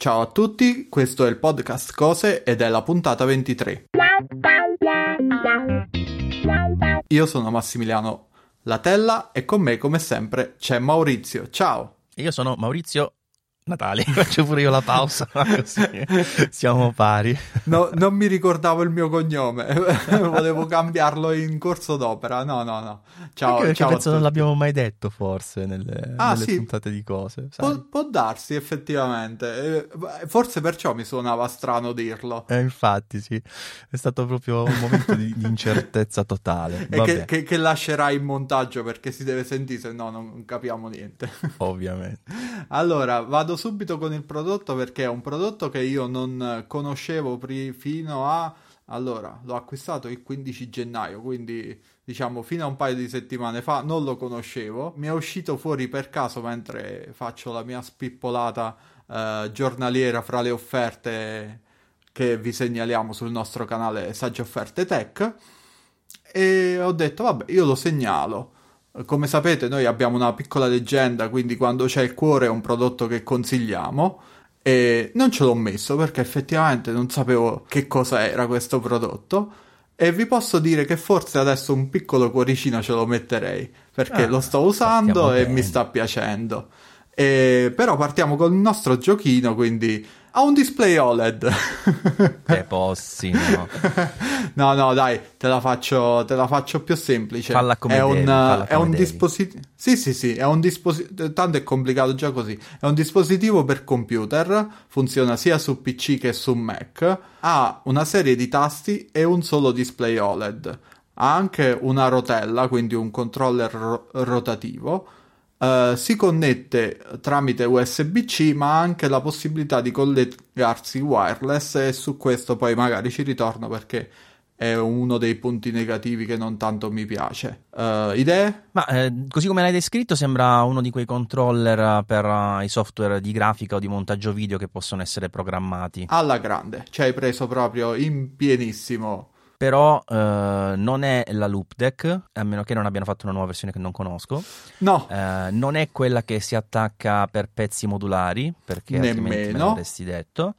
Ciao a tutti, questo è il podcast Cose ed è la puntata 23. Io sono Massimiliano Latella e con me, come sempre, c'è Maurizio. Ciao! Io sono Maurizio Natale, faccio pure io la pausa, così siamo pari. No, non mi ricordavo il mio cognome, volevo cambiarlo in corso d'opera. No, no, no. Ciao, Anche ciao penso non l'abbiamo mai detto, forse, nelle, Ah, nelle sì. puntate di cose. sai? Può, darsi, effettivamente. Eh, Forse perciò mi suonava strano dirlo. Eh, infatti, sì, è stato proprio un momento di, di incertezza totale. E che, che, che lascerai in montaggio perché si deve sentire, se no non capiamo niente. ovviamente. Allora, vado subito con il prodotto perché è un prodotto che io non conoscevo pri- fino a... Allora, l'ho acquistato il 15 gennaio, quindi diciamo fino a un paio di settimane fa non lo conoscevo. Mi è uscito fuori per caso mentre faccio la mia spippolata eh, giornaliera fra le offerte che vi segnaliamo sul nostro canale Sagge Offerte Tech e ho detto vabbè io lo segnalo come sapete noi abbiamo una piccola leggenda quindi quando c'è il cuore è un prodotto che consigliamo e non ce l'ho messo perché effettivamente non sapevo che cosa era questo prodotto e vi posso dire che forse adesso un piccolo cuoricino ce lo metterei perché Ah, lo sto usando e bene. mi sta piacendo E- però partiamo con il nostro giochino quindi ha un display OLED Che possi, no? No, dai, te la faccio, te la faccio più semplice. Falla come è devi, un, è un dispositivo. Sì, sì, sì, è un dispositivo. Tanto è complicato già così. È un dispositivo per computer, funziona sia su PC che su Mac. Ha una serie di tasti e un solo display OLED. Ha anche una rotella, quindi un controller ro- rotativo. Eh, si connette tramite USB-C, ma ha anche la possibilità di collegarsi wireless e su questo poi magari ci ritorno perché è uno dei punti negativi che non tanto mi piace. Eh, idee? Ma eh, così come l'hai descritto sembra uno di quei controller per eh, i software di grafica o di montaggio video che possono essere programmati. Alla grande, ci hai preso proprio in pienissimo. Però eh, non è la loop deck, a meno che non abbiano fatto una nuova versione che non conosco. No, Eh, non è quella che si attacca per pezzi modulari, perché altrimenti me Nemmeno. l'avresti detto.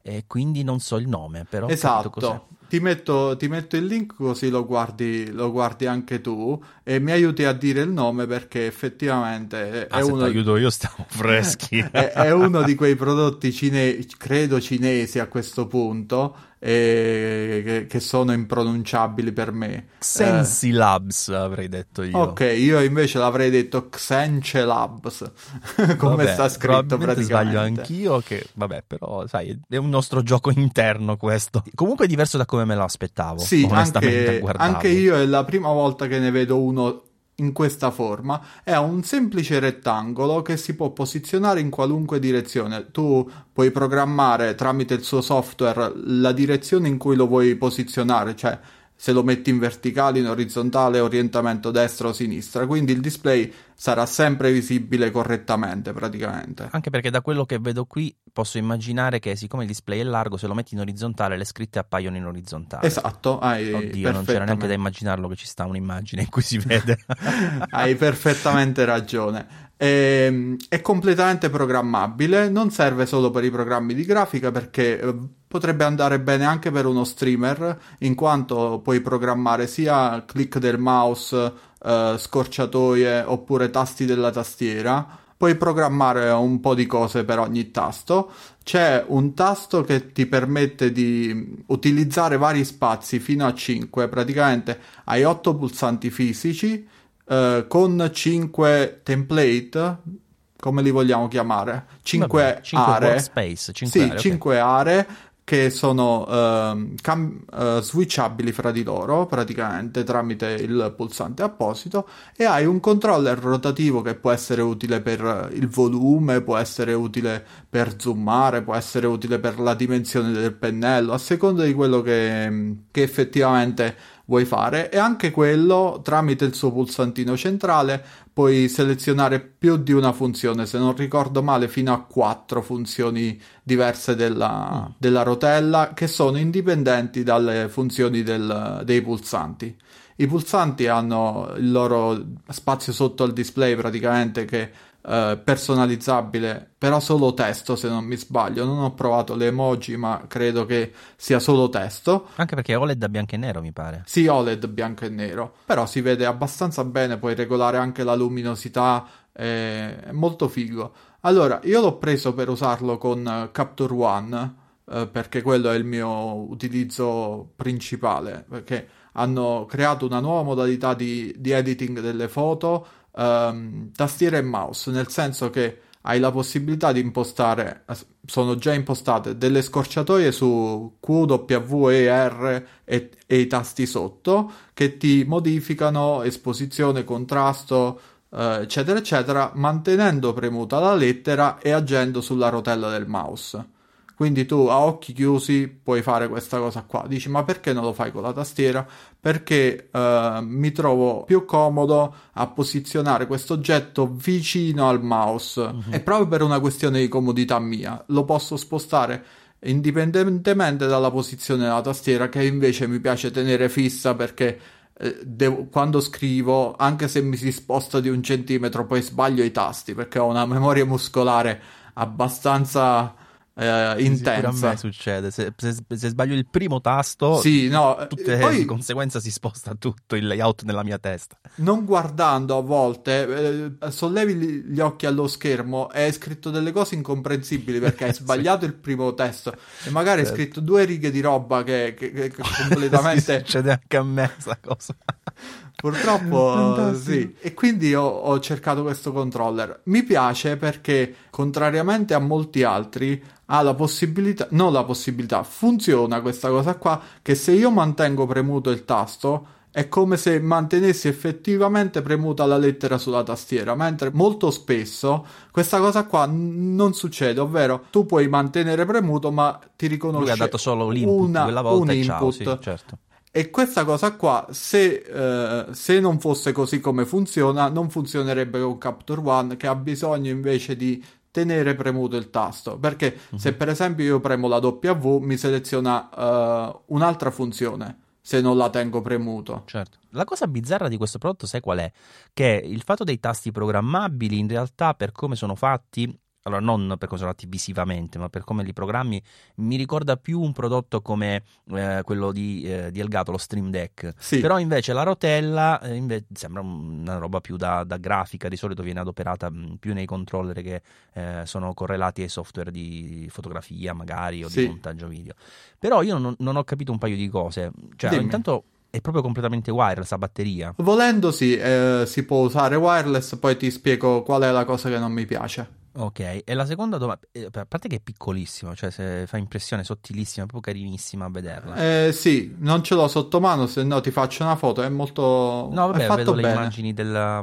E quindi non so il nome, però esatto. Ti metto, ti metto il link così lo guardi, lo guardi anche tu e mi aiuti a dire il nome perché effettivamente è, Ah, se uno, t'aiuto io stiamo freschi. è, è uno di quei prodotti cine- credo cinesi a questo punto e che, sono impronunciabili per me. Sensi Labs avrei detto io. Ok, io invece l'avrei detto Xenche Labs, come Vabbè, sta scritto praticamente. sbaglio anch'io che vabbè però sai è un nostro gioco interno questo comunque è diverso da come me lo aspettavo Sì, onestamente anche, anche io è la prima volta che ne vedo uno in questa forma. È un semplice rettangolo che si può posizionare in qualunque direzione. Tu puoi programmare tramite il suo software la direzione in cui lo vuoi posizionare, cioè se lo metti in verticale, in orizzontale, orientamento destra o sinistra. Quindi il display sarà sempre visibile correttamente praticamente. anche perché da quello che vedo qui posso immaginare che siccome il display è largo se lo metti in orizzontale le scritte appaiono in orizzontale Esatto, hai oddio non c'era neanche da immaginarlo che ci sta un'immagine in cui si vede Hai perfettamente ragione. Ehm, È, completamente programmabile, non serve solo per i programmi di grafica perché eh, potrebbe andare bene anche per uno streamer, in quanto puoi programmare sia click del mouse, eh, scorciatoie oppure tasti della tastiera. Puoi programmare un po' di cose per ogni tasto. C'è un tasto che ti permette di utilizzare vari spazi fino a 5, praticamente hai 8 pulsanti fisici eh, con 5 template, come li vogliamo chiamare? 5 Vabbè, cinque aree. workspace, cinque sì, aree, ok. 5 aree che sono ehm, cam- eh, switchabili fra di loro praticamente tramite il pulsante apposito e hai un controller rotativo che può essere utile per il volume, può essere utile per zoomare, può essere utile per la dimensione del pennello, a seconda di quello che, che effettivamente vuoi fare e anche quello tramite il suo pulsantino centrale puoi selezionare più di una funzione, se non ricordo male fino a quattro funzioni diverse della, della rotella che sono indipendenti dalle funzioni del- dei pulsanti. I pulsanti hanno il loro spazio sotto al display praticamente che eh, personalizzabile, però solo testo se non mi sbaglio. Non ho provato le emoji, ma credo che sia solo testo. Anche perché OLED a bianco e nero, mi pare. Sì, OLED bianco e nero, però si vede abbastanza bene, puoi regolare anche la luminosità, è molto figo. Allora, io l'ho preso per usarlo con Capture One, eh, perché quello è il mio utilizzo principale, perché hanno creato una nuova modalità di, di editing delle foto um, tastiera e mouse, nel senso che hai la possibilità di impostare, sono già impostate delle scorciatoie su Q, W, E, R e, e i tasti sotto che ti modificano esposizione, contrasto, eh, eccetera, eccetera, mantenendo premuta la lettera e agendo sulla rotella del mouse. Quindi tu a occhi chiusi puoi fare questa cosa qua. Dici, ma perché non lo fai con la tastiera? Perché uh, mi trovo più comodo a posizionare questo oggetto vicino al mouse. Uh-huh. E proprio per una questione di comodità mia, lo posso spostare indipendentemente dalla posizione della tastiera, che invece mi piace tenere fissa perché eh, Devo, quando scrivo, anche se mi si sposta di un centimetro, poi sbaglio i tasti perché ho una memoria muscolare abbastanza eh, intensa. Sì, a me succede. Se, se, se, sbaglio il primo tasto, sì, no, tutte, poi, di conseguenza si sposta tutto il layout nella mia testa. Non guardando a volte, eh, sollevi gli occhi allo schermo e hai scritto delle cose incomprensibili perché hai sbagliato sì. il primo testo e magari certo. hai scritto due righe di roba che, che, che completamente. sì, succede anche a me questa cosa. Purtroppo sì. E quindi ho, ho cercato questo controller. Mi piace perché, contrariamente a molti altri, ha la possibilità, non la possibilità, funziona questa cosa qua, che se io mantengo premuto il tasto è come se mantenessi effettivamente premuta la lettera sulla tastiera, mentre molto spesso questa cosa qua non succede, ovvero tu puoi mantenere premuto ma ti riconosce Lui ha dato solo l'input una, quella volta un input. Ciao, sì, certo. E questa cosa qua, se, eh, se, non fosse così come funziona, non funzionerebbe con Capture One, che ha bisogno invece di tenere premuto il tasto. Perché uh-huh. se per esempio io premo la W, mi seleziona uh, un'altra funzione se non la tengo premuto. Certo. La cosa bizzarra di questo prodotto, sai qual è? Che il fatto dei tasti programmabili, in realtà, per come sono fatti, allora non per come sono fatti visivamente, ma per come li programmi, mi ricorda più un prodotto come eh, quello di, eh, di, Elgato, lo Stream Deck. Sì. Però invece la rotella eh, invece sembra una roba più da, da, grafica, di solito viene adoperata mh, mm, più nei controller che eh, sono correlati ai software di fotografia magari o sì. di montaggio video. Però io non, non, ho capito un paio di cose. Cioè, Dimmi. intanto è proprio completamente wireless a batteria. Volendo sì, eh, si può usare wireless, poi ti spiego qual è la cosa che non mi piace. Ok, e la seconda domanda, eh, a parte che è piccolissimo, cioè se fa impressione, sottilissima, proprio carinissima a vederla. Eh, sì, non ce l'ho sotto mano, se no ti faccio una foto, è molto... No, vabbè, vedo bene. le immagini del,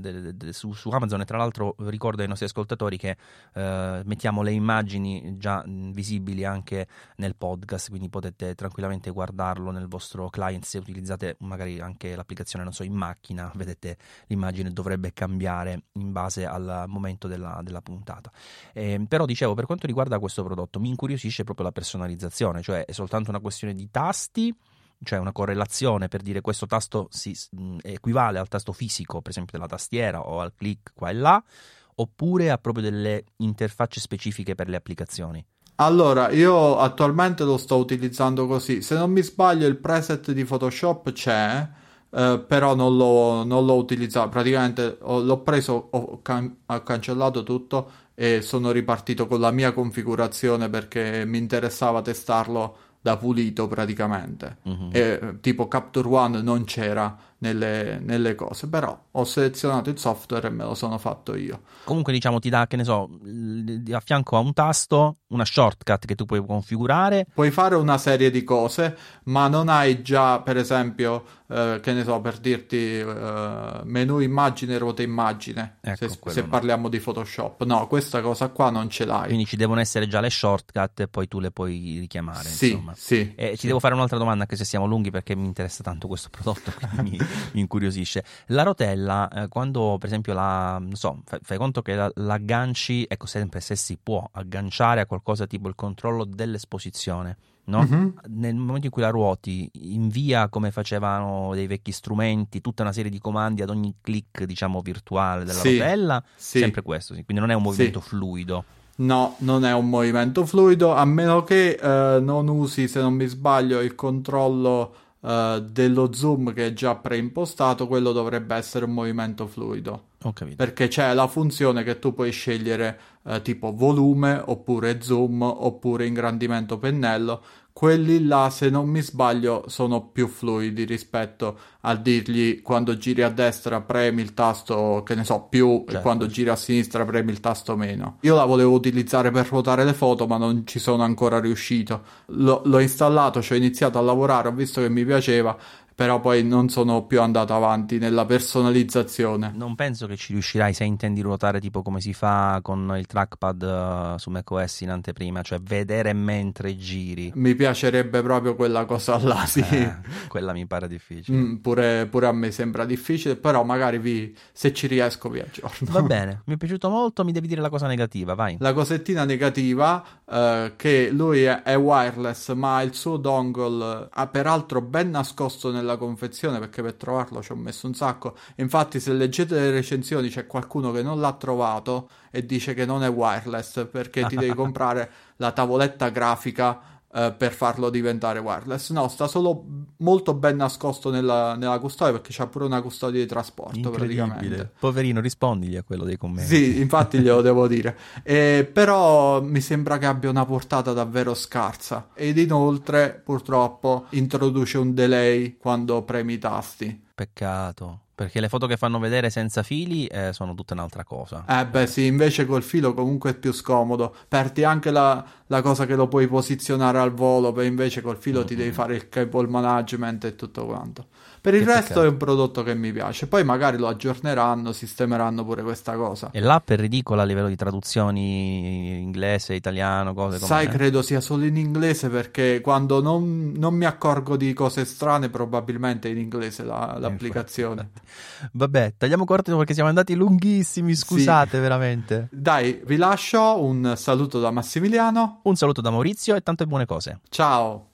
del, del, su, su, Amazon e tra l'altro ricordo ai nostri ascoltatori che eh, mettiamo le immagini già visibili anche nel podcast, quindi potete tranquillamente guardarlo nel vostro client se utilizzate magari anche l'applicazione, non so, in macchina, vedete l'immagine dovrebbe cambiare in base al momento della, della puntata puntata. Eh, però dicevo, per quanto riguarda questo prodotto, mi incuriosisce proprio la personalizzazione, cioè è soltanto una questione di tasti cioè una correlazione per dire questo tasto si, mh, equivale al tasto fisico, per esempio della tastiera o al click qua e là, oppure ha proprio delle interfacce specifiche per le applicazioni? Allora, io attualmente lo sto utilizzando così. Se non mi sbaglio, il preset di Photoshop c'è eh, però non l'ho, non l'ho, utilizzato, praticamente ho, l'ho preso, ho, can- ho, cancellato tutto e sono ripartito con la mia configurazione perché mi interessava testarlo da pulito praticamente. Mm-hmm. E, tipo Capture One non c'era nelle, nelle, cose, però ho selezionato il software e me lo sono fatto io. Comunque diciamo ti dà, che ne so, a fianco a un tasto una shortcut che tu puoi configurare. Puoi fare una serie di cose, ma non hai già, per esempio, eh, che ne so, per dirti eh, menu immagine, ruota immagine, ecco, se, se no. parliamo di Photoshop. No, questa cosa qua non ce l'hai. Quindi ci devono essere già le shortcut e poi tu le puoi richiamare. Sì, insomma. sì. E sì. ci devo fare un'altra domanda, anche se siamo lunghi, perché mi interessa tanto questo prodotto, quindi mi, incuriosisce. La rotella, eh, quando per esempio la, non so, fai, fai conto che la, l'agganci, ecco sempre se si può agganciare a qualcosa tipo il controllo dell'esposizione. No? Mhm. Nel momento in cui la ruoti, invia come facevano dei vecchi strumenti, tutta una serie di comandi ad ogni click, diciamo, virtuale della Sì, rotella, sì. sempre questo, quindi non è un movimento Sì. fluido. No, non è un movimento fluido, a meno che eh, non usi, se non mi sbaglio, il controllo eh, dello zoom che è già preimpostato, quello dovrebbe essere un movimento fluido. Perché c'è la funzione che tu puoi scegliere eh, tipo volume, oppure zoom, oppure ingrandimento pennello. Quelli là, se non mi sbaglio, sono più fluidi rispetto a dirgli quando giri a destra premi il tasto, che ne so, più, e Certo. quando giri a sinistra premi il tasto meno. Io la volevo utilizzare per ruotare le foto, ma non ci sono ancora riuscito. L'ho, l'ho installato, ci ho iniziato a lavorare, ho visto che mi piaceva, però poi non sono più andato avanti nella personalizzazione. Non penso che ci riuscirai se intendi ruotare tipo come si fa con il trackpad eh, su macOS in anteprima, cioè vedere mentre giri. Mi piacerebbe proprio quella cosa là, sì. Eh, quella mi pare difficile. Mm, pure, pure a me sembra difficile, però magari vi- se ci riesco vi aggiorno. Va bene, mi è piaciuto molto, mi devi dire la cosa negativa, vai. La cosettina negativa eh, che lui è, è wireless, ma il suo dongle ha peraltro ben nascosto nella confezione perché per trovarlo ci ho messo un sacco. Infatti, se leggete le recensioni, c'è qualcuno che non l'ha trovato e dice che non è wireless perché ti devi comprare la tavoletta grafica eh, per farlo diventare wireless. No, sta solo molto ben nascosto nella, nella custodia perché c'ha pure una custodia di trasporto praticamente. Poverino, rispondigli a quello dei commenti. Sì, infatti glielo devo dire. Eh, però mi sembra che abbia una portata davvero scarsa. Ed inoltre, purtroppo, introduce un delay quando premi i tasti. Peccato, perché le foto che fanno vedere senza fili eh, sono tutta un'altra cosa. Eh beh sì, invece col filo comunque è più scomodo. Perdi anche la, la cosa che lo puoi posizionare al volo, poi invece col filo ti devi fare il cable management e tutto quanto. Per il Che resto peccato. è un prodotto che mi piace. Poi magari lo aggiorneranno, sistemeranno pure questa cosa. E l'app è ridicola a livello di traduzioni inglese, italiano, cose come Sai, credo sia solo in inglese perché quando non, non mi accorgo di cose strane, probabilmente in inglese la- l'applicazione. Vabbè, tagliamo corto perché siamo andati lunghissimi, scusate veramente. Dai, vi lascio un saluto da Massimiliano. Un saluto da Maurizio e tante buone cose. Ciao.